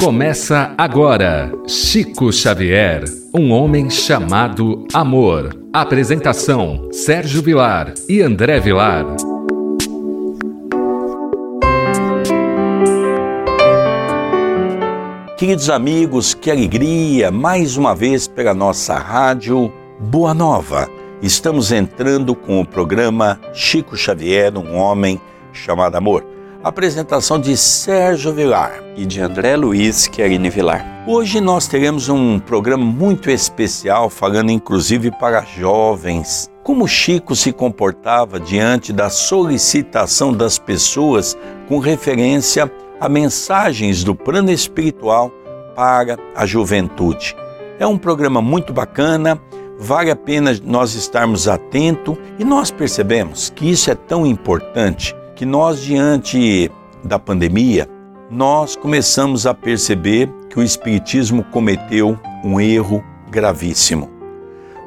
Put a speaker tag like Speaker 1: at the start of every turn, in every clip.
Speaker 1: Começa agora Chico Xavier, um homem chamado amor. Apresentação: Sérgio Vilar e André Vilar.
Speaker 2: Queridos amigos, que alegria mais uma vez pela nossa rádio Boa Nova. Estamos entrando com o programa Chico Xavier, um homem chamado amor. Apresentação de Sérgio Vilar
Speaker 3: e de André Luiz Querini Vilar.
Speaker 2: Hoje nós teremos um programa muito especial, falando inclusive para jovens. Como Chico se comportava diante da solicitação das pessoas com referência a mensagens do plano espiritual para a juventude. É um programa muito bacana, vale a pena nós estarmos atentos e nós percebemos que isso é tão importante que nós, diante da pandemia, nós começamos a perceber que o Espiritismo cometeu um erro gravíssimo.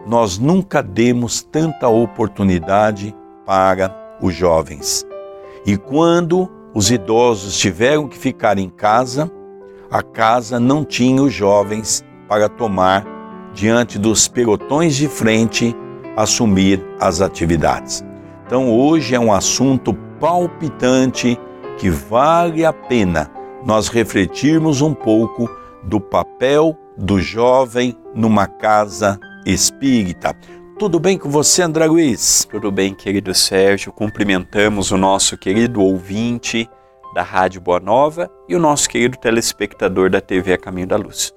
Speaker 2: Nós nunca demos tanta oportunidade para os jovens. E quando os idosos tiveram que ficar em casa, a casa não tinha os jovens para tomar, diante dos pelotões de frente, assumir as atividades. Então, hoje é um assunto palpitante que vale a pena nós refletirmos um pouco do papel do jovem numa casa espírita. Tudo bem com você, André Luiz?
Speaker 3: Tudo bem, querido Sérgio. Cumprimentamos o nosso querido ouvinte da Rádio Boa Nova e o nosso querido telespectador da TV A Caminho da Luz,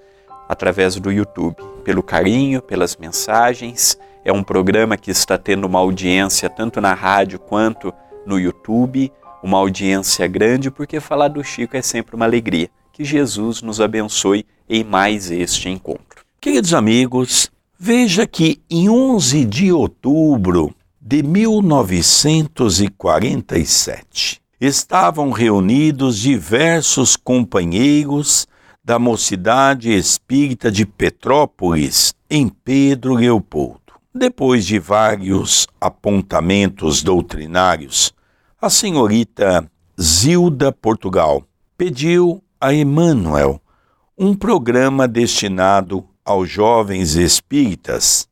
Speaker 3: através do YouTube. Pelo carinho, pelas mensagens. É um programa que está tendo uma audiência tanto na rádio quanto no YouTube, uma audiência grande, porque falar do Chico é sempre uma alegria. Que Jesus nos abençoe em mais este encontro.
Speaker 2: Queridos amigos, veja que em 11 de outubro de 1947 estavam reunidos diversos companheiros da Mocidade Espírita de Petrópolis em Pedro Leopoldo. Depois de vários apontamentos doutrinários, a senhorita Zilda Portugal pediu a Emmanuel um programa destinado aos jovens espíritas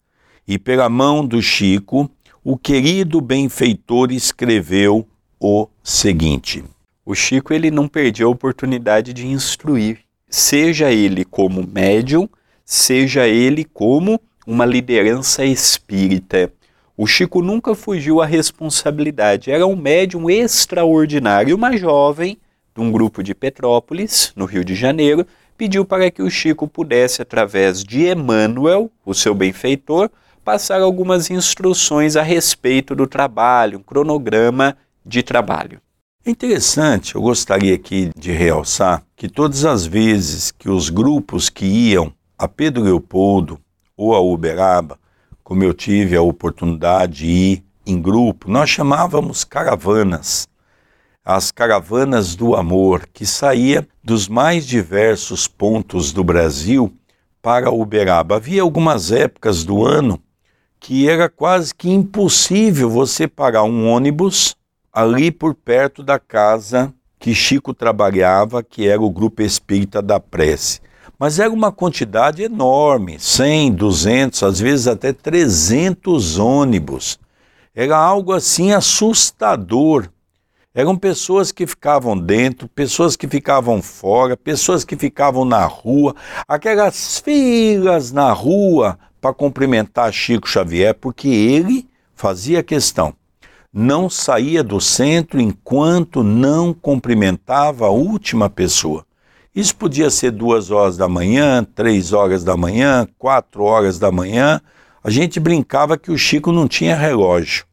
Speaker 2: e, pela mão do Chico, o querido benfeitor escreveu o seguinte:
Speaker 3: O Chico ele não perdeu a oportunidade de instruir, seja ele como médium, seja ele como uma liderança espírita. O Chico nunca fugiu à responsabilidade. Era um médium extraordinário. Uma jovem de um grupo de Petrópolis, no Rio de Janeiro, pediu para que o Chico pudesse, através de Emmanuel, o seu benfeitor, passar algumas instruções a respeito do trabalho, um cronograma de trabalho.
Speaker 2: É interessante, eu gostaria aqui de realçar que todas as vezes que os grupos que iam a Pedro Leopoldo ou a Uberaba, como eu tive a oportunidade de ir em grupo, nós chamávamos caravanas. As caravanas do amor, que saía dos mais diversos pontos do Brasil para Uberaba. Havia algumas épocas do ano que era quase que impossível você parar um ônibus ali por perto da casa que Chico trabalhava, que era o Grupo Espírita da Prece mas era uma quantidade enorme 100, 200, às vezes até 300 ônibus. Era algo assim assustador. Eram pessoas que ficavam dentro, pessoas que ficavam fora, pessoas que ficavam na rua, aquelas filas na rua para cumprimentar Chico Xavier, porque ele fazia questão. Não saía do centro enquanto não cumprimentava a última pessoa. Isso podia ser duas horas da manhã, três horas da manhã, quatro horas da manhã. A gente brincava que o Chico não tinha relógio.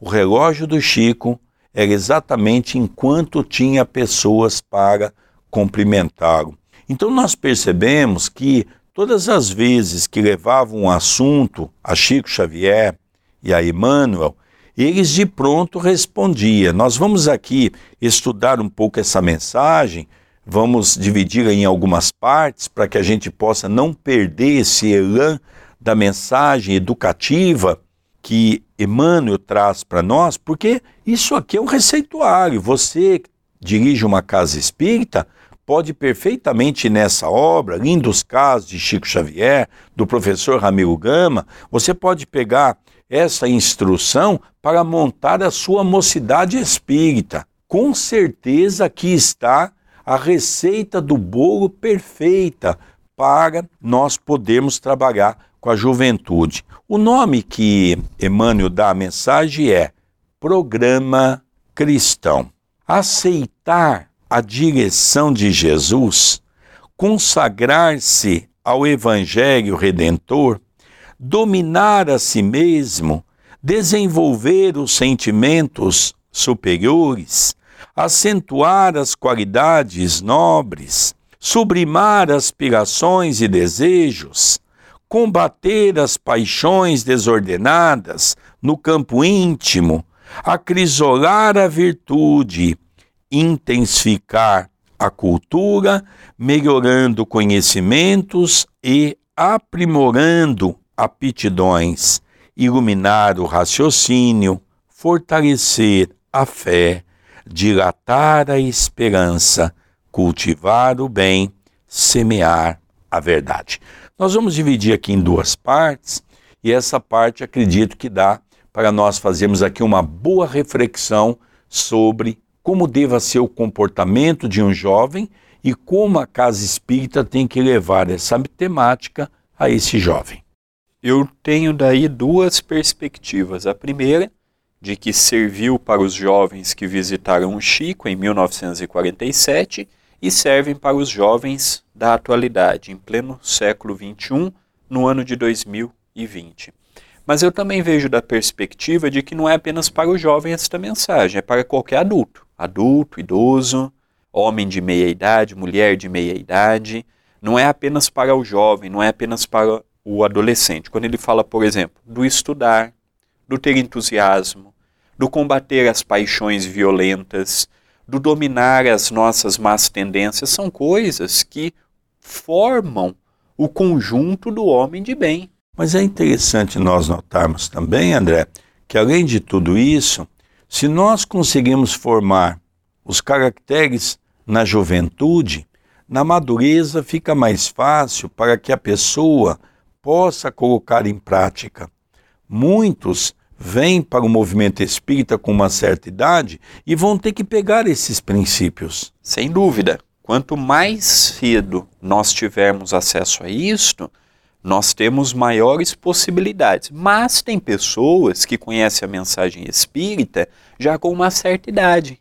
Speaker 2: O relógio do Chico era exatamente enquanto tinha pessoas para cumprimentá-lo. Então nós percebemos que todas as vezes que levavam um assunto a Chico Xavier e a Emmanuel, eles de pronto respondiam. Nós vamos aqui estudar um pouco essa mensagem Vamos dividir em algumas partes para que a gente possa não perder esse elan da mensagem educativa que Emmanuel traz para nós, porque isso aqui é um receituário. Você dirige uma casa espírita, pode perfeitamente nessa obra, lindos casos de Chico Xavier, do professor Ramiro Gama, você pode pegar essa instrução para montar a sua mocidade espírita. Com certeza aqui está a receita do bolo perfeita para nós podermos trabalhar com a juventude. O nome que Emmanuel dá à mensagem é Programa Cristão. Aceitar a direção de Jesus, consagrar-se ao Evangelho Redentor, dominar a si mesmo, desenvolver os sentimentos superiores, acentuar as qualidades nobres, sublimar aspirações e desejos, combater as paixões desordenadas no campo íntimo, acrisolar a virtude, intensificar a cultura, melhorando conhecimentos e aprimorando aptidões, iluminar o raciocínio, fortalecer a fé, dilatar a esperança, cultivar o bem, semear a verdade. Nós vamos dividir aqui em duas partes, e essa parte acredito que dá para nós fazermos aqui uma boa reflexão sobre como deva ser o comportamento de um jovem e como a casa espírita tem que levar essa temática a esse jovem.
Speaker 3: Eu tenho daí duas perspectivas. A primeira, de que serviu para os jovens que visitaram o Chico em 1947 e servem para os jovens da atualidade, em pleno século XXI, no ano de 2020. Mas eu também vejo da perspectiva de que não é apenas para o jovem esta mensagem, é para qualquer adulto. Adulto, idoso, homem de meia idade, mulher de meia idade. Não é apenas para o jovem, não é apenas para o adolescente. Quando ele fala, por exemplo, do estudar, do ter entusiasmo, do combater as paixões violentas, do dominar as nossas más tendências, são coisas que formam o conjunto do homem de bem.
Speaker 2: Mas é interessante nós notarmos também, André, que além de tudo isso, se nós conseguimos formar os caracteres na juventude, na madureza fica mais fácil para que a pessoa possa colocar em prática. Muitos vêm para o movimento espírita com uma certa idade e vão ter que pegar esses princípios.
Speaker 3: Sem dúvida. Quanto mais cedo nós tivermos acesso a isto, nós temos maiores possibilidades. Mas tem pessoas que conhecem a mensagem espírita já com uma certa idade.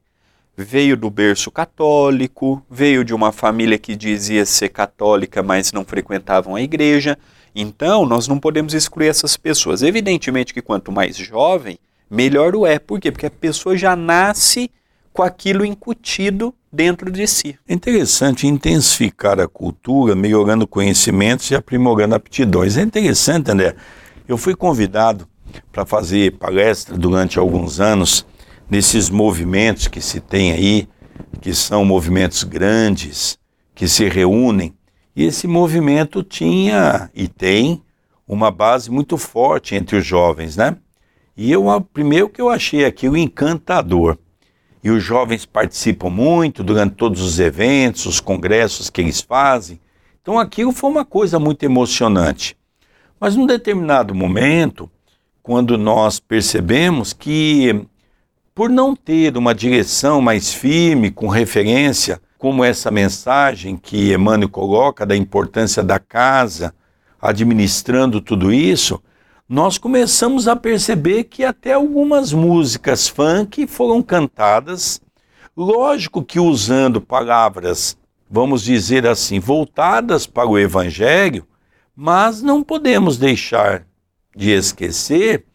Speaker 3: Veio do berço católico, veio de uma família que dizia ser católica, mas não frequentavam a igreja. Então, nós não podemos excluir essas pessoas. Evidentemente que quanto mais jovem, melhor o é. Por quê? Porque a pessoa já nasce com aquilo incutido dentro de si.
Speaker 2: É interessante intensificar a cultura, melhorando conhecimentos e aprimorando aptidões. É interessante, André. Eu fui convidado para fazer palestra durante alguns anos nesses movimentos que se tem aí, que são movimentos grandes, que se reúnem e esse movimento tinha e tem uma base muito forte entre os jovens, né? E eu, primeiro que eu achei aquilo encantador. E os jovens participam muito durante todos os eventos, os congressos que eles fazem. Então aquilo foi uma coisa muito emocionante. Mas num determinado momento, quando nós percebemos que, por não ter uma direção mais firme, com referência como essa mensagem que Emmanuel coloca da importância da casa, administrando tudo isso, nós começamos a perceber que até algumas músicas funk foram cantadas, lógico que usando palavras, vamos dizer assim, voltadas para o Evangelho, mas não podemos deixar de esquecer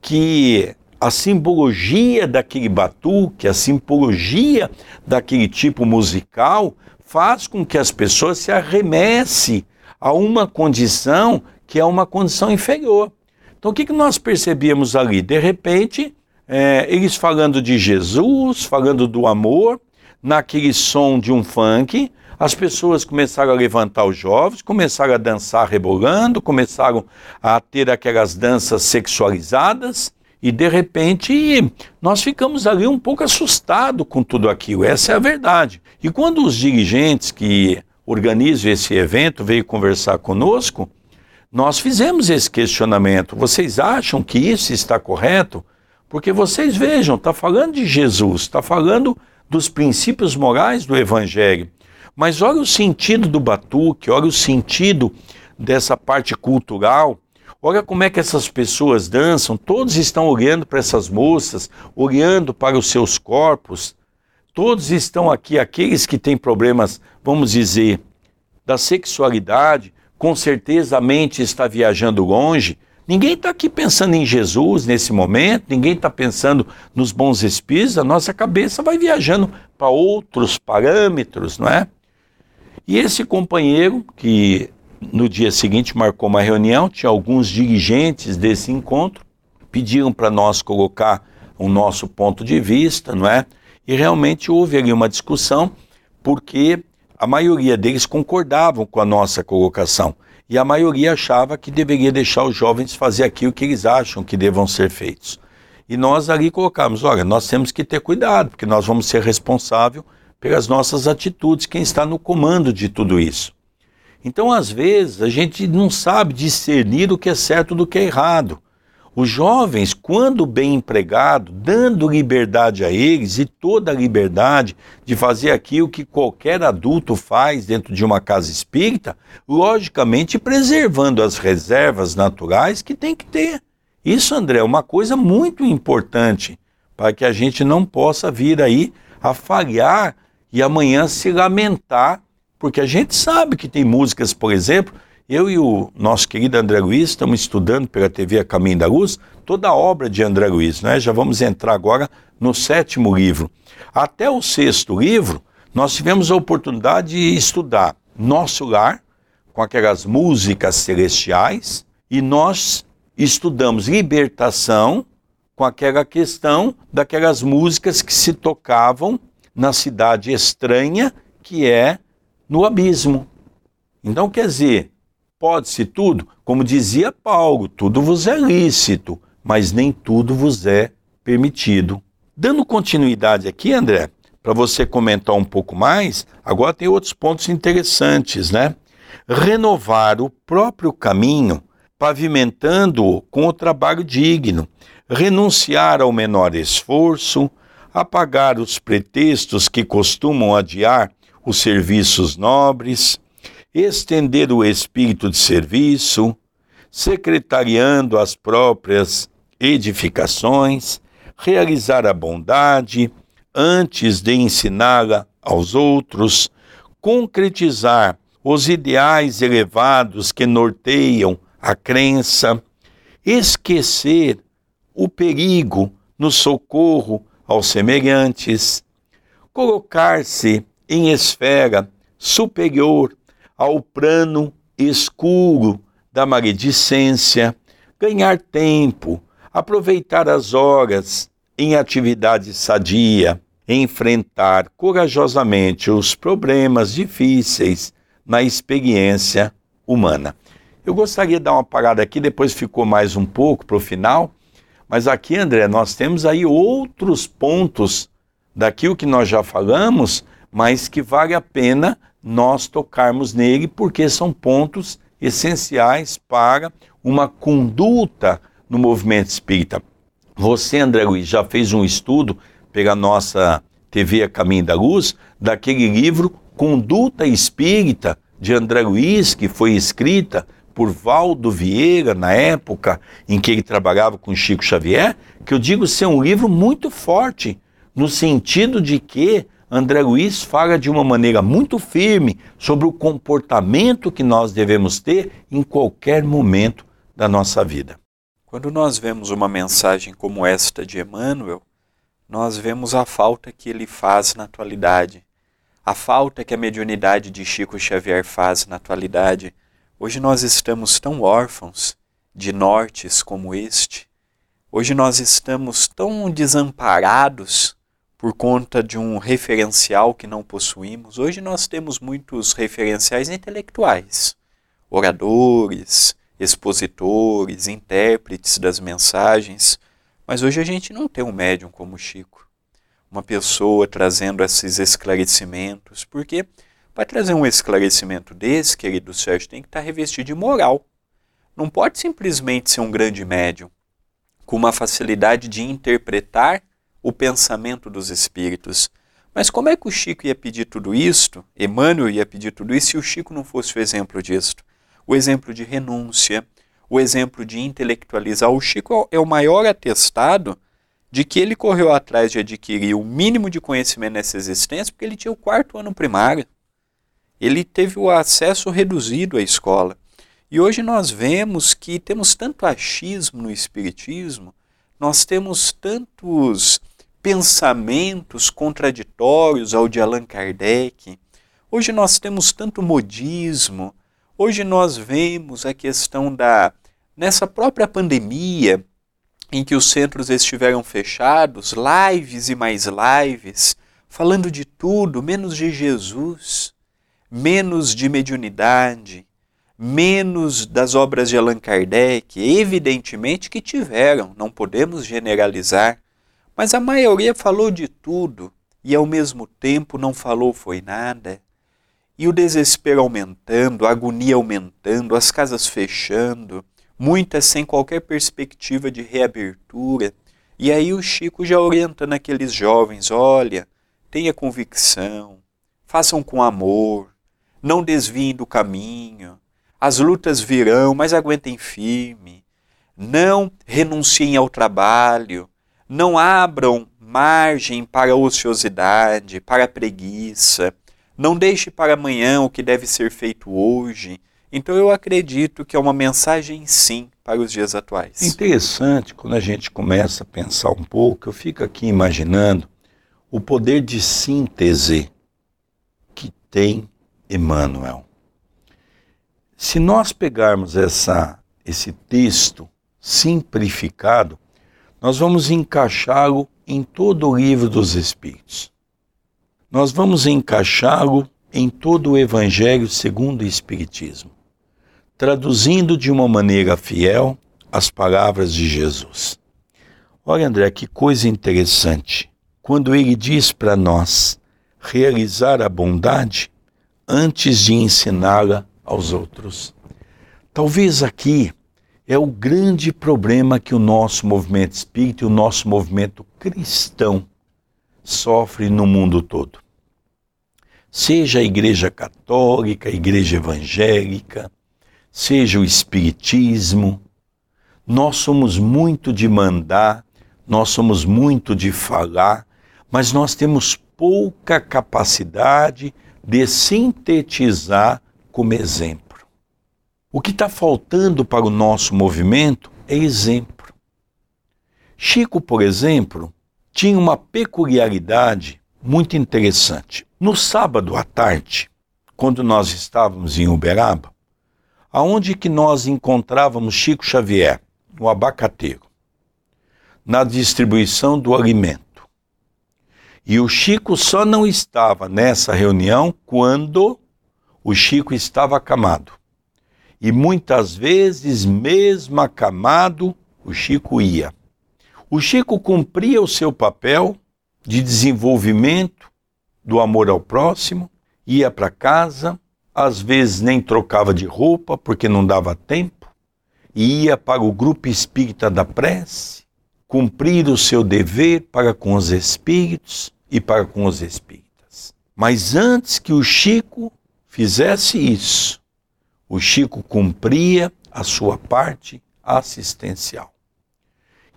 Speaker 2: que a simbologia daquele batuque, a simbologia daquele tipo musical, faz com que as pessoas se arremessem a uma condição que é uma condição inferior. Então o que, que nós percebíamos ali? De repente, é, eles falando de Jesus, falando do amor, naquele som de um funk, as pessoas começaram a levantar os jovens, começaram a dançar rebolando, começaram a ter aquelas danças sexualizadas, E de repente nós ficamos ali um pouco assustados com tudo aquilo, essa é a verdade. E quando os dirigentes que organizam esse evento veio conversar conosco, nós fizemos esse questionamento. Vocês acham que isso está correto? Porque vocês vejam, está falando de Jesus, está falando dos princípios morais do Evangelho. Mas olha o sentido do batuque, olha o sentido dessa parte cultural Olha como é que essas pessoas dançam, todos estão olhando para essas moças, olhando para os seus corpos. Todos estão aqui, aqueles que têm problemas, vamos dizer, da sexualidade, com certeza a mente está viajando longe. Ninguém está aqui pensando em Jesus nesse momento, ninguém está pensando nos bons espíritos, a nossa cabeça vai viajando para outros parâmetros, não é? E esse companheiro, que no dia seguinte marcou uma reunião, tinha alguns dirigentes desse encontro, pediram para nós colocar o nosso ponto de vista, não é? E realmente houve ali uma discussão, porque a maioria deles concordavam com a nossa colocação e a maioria achava que deveria deixar os jovens fazer aquilo que eles acham que devam ser feitos. E nós ali colocamos, olha, nós temos que ter cuidado, porque nós vamos ser responsáveis pelas nossas atitudes, quem está no comando de tudo isso. Então, às vezes, a gente não sabe discernir o que é certo do que é errado. Os jovens, quando bem empregado, dando liberdade a eles e toda a liberdade de fazer aquilo que qualquer adulto faz dentro de uma casa espírita, logicamente preservando as reservas naturais que tem que ter. Isso, André, é uma coisa muito importante para que a gente não possa vir aí a falhar e amanhã se lamentar porque a gente sabe que tem músicas, por exemplo, eu e o nosso querido André Luiz estamos estudando pela TV A Caminho da Luz toda a obra de André Luiz, né? Já vamos entrar agora no sétimo livro. Até o sexto livro, nós tivemos a oportunidade de estudar Nosso Lar, com aquelas músicas celestiais, e nós estudamos Libertação, com aquela questão daquelas músicas que se tocavam na cidade estranha, que é no abismo. Então, quer dizer, pode-se tudo, como dizia Paulo, tudo vos é lícito, mas nem tudo vos é permitido. Dando continuidade aqui, André, para você comentar um pouco mais, agora tem outros pontos interessantes, né? Renovar o próprio caminho, pavimentando-o com o trabalho digno, renunciar ao menor esforço, apagar os pretextos que costumam adiar os serviços nobres, estender o espírito de serviço, secretariando as próprias edificações, realizar a bondade antes de ensiná-la aos outros, concretizar os ideais elevados que norteiam a crença, esquecer o perigo no socorro aos semelhantes, colocar-se em esfera superior ao plano escuro da maledicência, ganhar tempo, aproveitar as horas em atividade sadia, enfrentar corajosamente os problemas difíceis na experiência humana. Eu gostaria de dar uma parada aqui, depois ficou mais um pouco para o final, mas aqui, André, nós temos aí outros pontos daquilo que nós já falamos mas que vale a pena nós tocarmos nele, porque são pontos essenciais para uma conduta no movimento espírita. Você, André Luiz, já fez um estudo pela nossa TV A Caminho da Luz, daquele livro Conduta Espírita, de André Luiz, que foi escrita por Valdo Vieira, na época em que ele trabalhava com Chico Xavier, que eu digo ser um livro muito forte, no sentido de que André Luiz fala de uma maneira muito firme sobre o comportamento que nós devemos ter em qualquer momento da nossa vida.
Speaker 3: Quando nós vemos uma mensagem como esta de Emmanuel, nós vemos a falta que ele faz na atualidade, a falta que a mediunidade de Chico Xavier faz na atualidade. Hoje nós estamos tão órfãos de nortes como este, hoje nós estamos tão desamparados por conta de um referencial que não possuímos. Hoje nós temos muitos referenciais intelectuais, oradores, expositores, intérpretes das mensagens, Mas hoje a gente não tem um médium como Chico, uma pessoa trazendo esses esclarecimentos, porque para trazer um esclarecimento desse, querido Sérgio, tem que estar revestido de moral. Não pode simplesmente ser um grande médium com uma facilidade de interpretar o pensamento dos espíritos. Mas como é que o Chico ia pedir tudo isto? Emmanuel ia pedir tudo isso se o Chico não fosse o exemplo disto? O exemplo de renúncia, o exemplo de intelectualizar. O Chico é o maior atestado de que ele correu atrás de adquirir o mínimo de conhecimento nessa existência porque ele tinha o quarto ano primário. Ele teve o acesso reduzido à escola. E hoje nós vemos que temos tanto achismo no Espiritismo, nós temos tantos pensamentos contraditórios ao de Allan Kardec, hoje nós temos tanto modismo, hoje nós vemos a questão da. Nessa própria pandemia, em que os centros estiveram fechados, lives e mais lives, falando de tudo, menos de Jesus, menos de mediunidade, menos das obras de Allan Kardec, evidentemente que tiveram, não podemos generalizar, mas a maioria falou de tudo e ao mesmo tempo não falou foi nada. E o desespero aumentando, a agonia aumentando, as casas fechando, muitas sem qualquer perspectiva de reabertura. E aí o Chico já orientando aqueles jovens: olha, tenha convicção, façam com amor, não desviem do caminho, as lutas virão, mas aguentem firme. Não renunciem ao trabalho. Não abram margem para ociosidade, para preguiça. Não deixe para amanhã o que deve ser feito hoje. Então eu acredito que é uma mensagem sim para os dias atuais.
Speaker 2: Interessante quando a gente começa a pensar um pouco, eu fico aqui imaginando o poder de síntese que tem Emmanuel. Se nós pegarmos essa, esse texto simplificado, nós vamos encaixá-lo em todo o livro dos Espíritos. Nós vamos encaixá-lo em todo o Evangelho segundo o Espiritismo, traduzindo de uma maneira fiel as palavras de Jesus. Olha, André, que coisa interessante. Quando ele diz para nós realizar a bondade antes de ensiná-la aos outros. Talvez aqui é o grande problema que o nosso movimento espírita e o nosso movimento cristão sofre no mundo todo. Seja a Igreja Católica, a Igreja Evangélica, seja o Espiritismo, nós somos muito de mandar, nós somos muito de falar, mas nós temos pouca capacidade de sintetizar como exemplo. O que está faltando para o nosso movimento é exemplo. Chico, por exemplo, tinha uma peculiaridade muito interessante. No sábado à tarde, quando nós estávamos em Uberaba, aonde que nós encontrávamos Chico Xavier? No abacateiro, na distribuição do alimento. E o Chico só não estava nessa reunião quando o Chico estava acamado. E muitas vezes, mesmo acamado, o Chico ia. O Chico cumpria o seu papel de desenvolvimento do amor ao próximo, ia para casa, às vezes nem trocava de roupa porque não dava tempo, e ia para o grupo espírita da prece, cumprir o seu dever para com os espíritos e para com os espíritas. Mas antes que o Chico fizesse isso, o Chico cumpria a sua parte assistencial.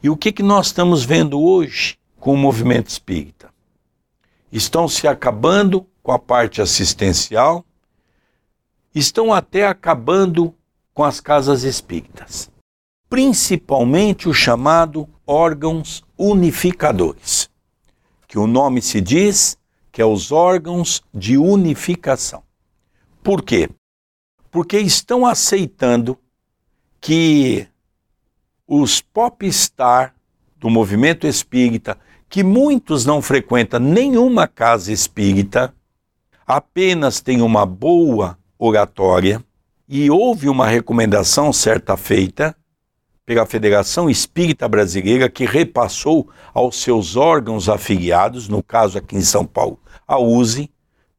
Speaker 2: E o que, que nós estamos vendo hoje com o movimento espírita? Estão se acabando com a parte assistencial, estão até acabando com as casas espíritas, principalmente o chamado órgãos unificadores, que o nome se diz que é os órgãos de unificação. Por quê? Porque estão aceitando que os popstar do movimento espírita, que muitos não frequentam nenhuma casa espírita, apenas têm uma boa oratória, e houve uma recomendação certa feita pela Federação Espírita Brasileira, que repassou aos seus órgãos afiliados, no caso aqui em São Paulo, a USE,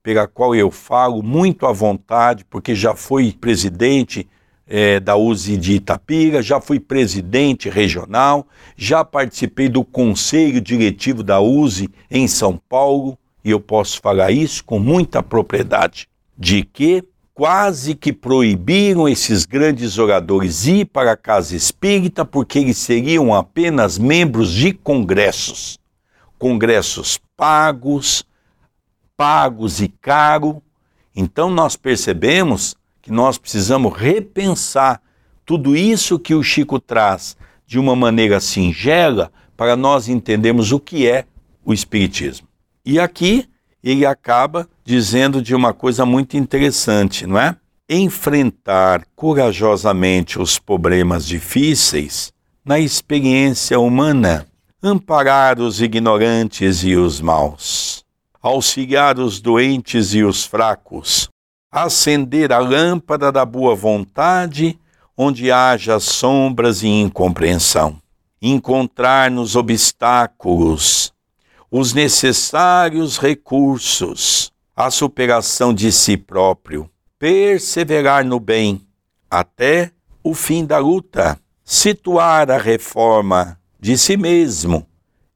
Speaker 2: pela qual eu falo muito à vontade, porque já fui presidente é, da USE de Itapira, já fui presidente regional, já participei do conselho diretivo da USE em São Paulo, e eu posso falar isso com muita propriedade, de que quase que proibiram esses grandes oradores ir para a casa espírita porque eles seriam apenas membros de congressos. Congressos pagos, pagos e caro. Então nós percebemos que nós precisamos repensar tudo isso que o Chico traz de uma maneira singela para nós entendermos o que é o Espiritismo. E aqui ele acaba dizendo de uma coisa muito interessante, não é? Enfrentar corajosamente os problemas difíceis na experiência humana, amparar os ignorantes e os maus, auxiliar os doentes e os fracos, acender a lâmpada da boa vontade onde haja sombras e incompreensão, encontrar nos obstáculos os necessários recursos à superação de si próprio, perseverar no bem até o fim da luta, situar a reforma de si mesmo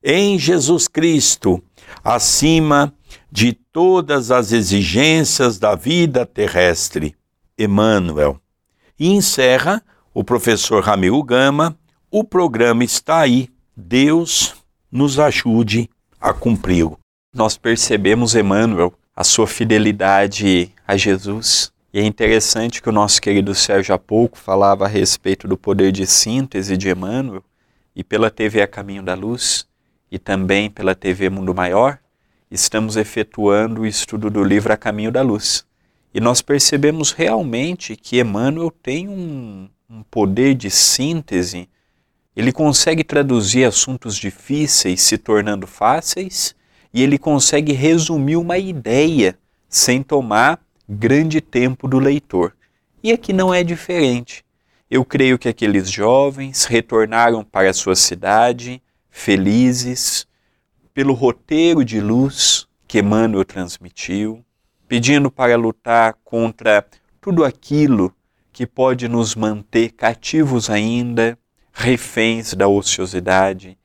Speaker 2: em Jesus Cristo acima de todas as exigências da vida terrestre. Emmanuel. E encerra o professor Ramiro Gama, o programa está aí. Deus nos ajude a cumpri-lo.
Speaker 3: Nós percebemos, Emmanuel, a sua fidelidade a Jesus. E é interessante que o nosso querido Sérgio há pouco falava a respeito do poder de síntese de Emmanuel, e pela TV A Caminho da Luz, e também pela TV Mundo Maior, estamos efetuando o estudo do livro A Caminho da Luz. E nós percebemos realmente que Emmanuel tem um, um poder de síntese ele consegue traduzir assuntos difíceis se tornando fáceis e ele consegue resumir uma ideia sem tomar grande tempo do leitor. E aqui não é diferente. Eu creio que aqueles jovens retornaram para a sua cidade felizes pelo roteiro de luz que Emmanuel transmitiu, pedindo para lutar contra tudo aquilo que pode nos manter cativos ainda reféns da ociosidade,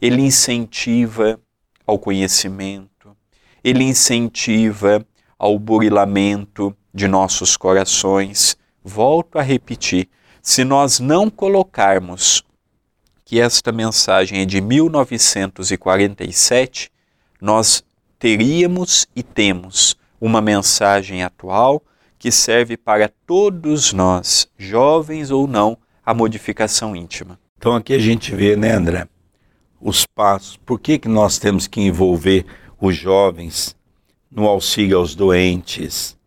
Speaker 3: ele incentiva ao conhecimento, ele incentiva ao burilamento de nossos corações. Volto a repetir, se nós não colocarmos que esta mensagem é de 1947, nós teríamos e temos uma mensagem atual que serve para todos nós, jovens ou não, a modificação íntima.
Speaker 2: Então aqui a gente vê, né, André, os passos. Por que, que nós temos que envolver os jovens no auxílio aos doentes,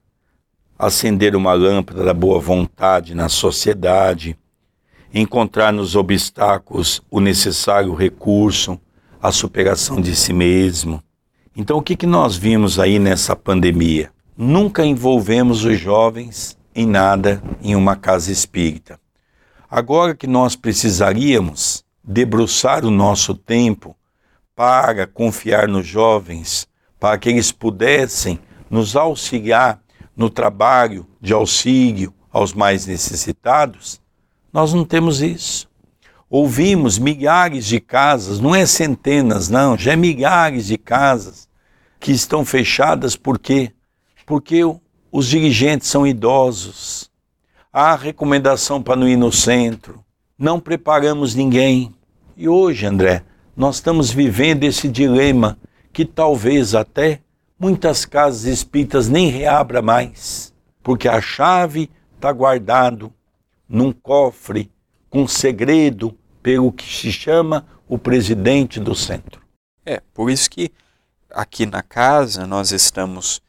Speaker 2: acender uma lâmpada da boa vontade na sociedade, encontrar nos obstáculos o necessário recurso, a superação de si mesmo. Então, o que, que nós vimos aí nessa pandemia? Nunca envolvemos os jovens em nada em uma casa espírita. Agora que nós precisaríamos debruçar o nosso tempo para confiar nos jovens, para que eles pudessem nos auxiliar no trabalho de auxílio aos mais necessitados, nós não temos isso. Ouvimos milhares de casas, não é centenas, não, já é milhares de casas que estão fechadas por quê? Porque os dirigentes são idosos, Há recomendação para não ir no centro. Não preparamos ninguém. E hoje, André, nós estamos vivendo esse dilema que talvez até muitas casas espíritas nem reabra mais, porque a chave está guardado num cofre com segredo pelo que se chama o presidente do centro.
Speaker 3: É, por isso que aqui na casa nós estamos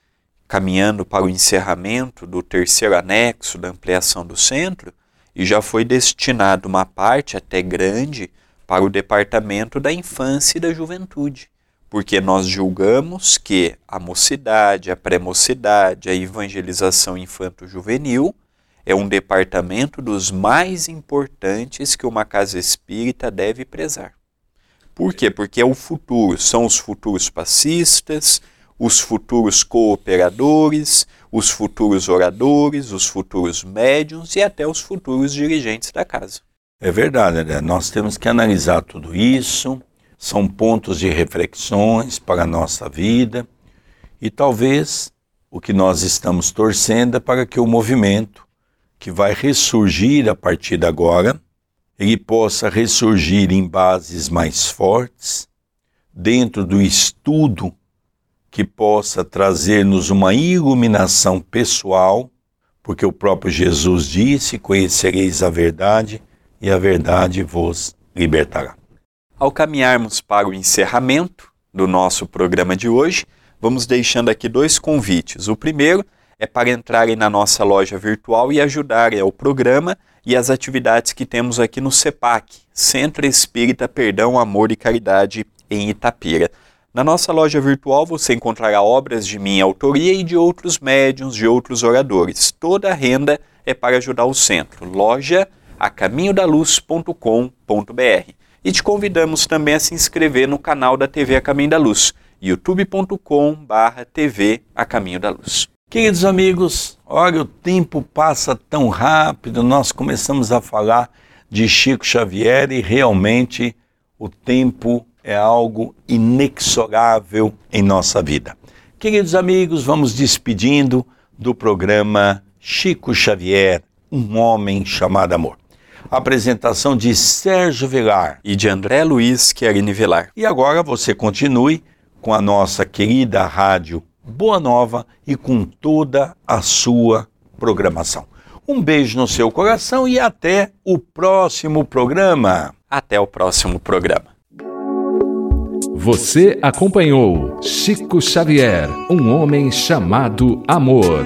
Speaker 3: caminhando para o encerramento do terceiro anexo da ampliação do centro e já foi destinado uma parte até grande para o departamento da infância e da juventude, porque nós julgamos que a mocidade, a pré-mocidade, a evangelização infanto-juvenil é um departamento dos mais importantes que uma casa espírita deve prezar. Por quê? Porque é o futuro, são os futuros passistas, os futuros cooperadores, os futuros oradores, os futuros médiums e até os futuros dirigentes da casa.
Speaker 2: É verdade, né? nós temos que analisar tudo isso, são pontos de reflexões para a nossa vida e talvez o que nós estamos torcendo é para que o movimento que vai ressurgir a partir de agora, ele possa ressurgir em bases mais fortes, dentro do estudo que possa trazer-nos uma iluminação pessoal, porque o próprio Jesus disse: Conhecereis a verdade e a verdade vos libertará.
Speaker 3: Ao caminharmos para o encerramento do nosso programa de hoje, vamos deixando aqui dois convites. O primeiro é para entrarem na nossa loja virtual e ajudarem ao programa e as atividades que temos aqui no CEPAC, Centro Espírita Perdão, Amor e Caridade, em Itapira. Na nossa loja virtual você encontrará obras de minha autoria e de outros médiums, de outros oradores. Toda a renda é para ajudar o centro. Loja acaminhodaluz.com.br. E te convidamos também a se inscrever no canal da TV A Caminho da Luz youtube.com/barra TV A Caminho da Luz.
Speaker 2: Queridos amigos, olha, o tempo passa tão rápido, nós começamos a falar de Chico Xavier e realmente o tempo é algo inexorável em nossa vida. Queridos amigos, vamos despedindo do programa Chico Xavier, um homem chamado amor. Apresentação de Sérgio Vilar
Speaker 3: e de André Luiz Querini Vilar.
Speaker 2: E agora você continue com a nossa querida rádio Boa Nova e com toda a sua programação. Um beijo no seu coração e até o próximo programa.
Speaker 3: Até o próximo programa.
Speaker 1: Você acompanhou Chico Xavier, um homem chamado Amor.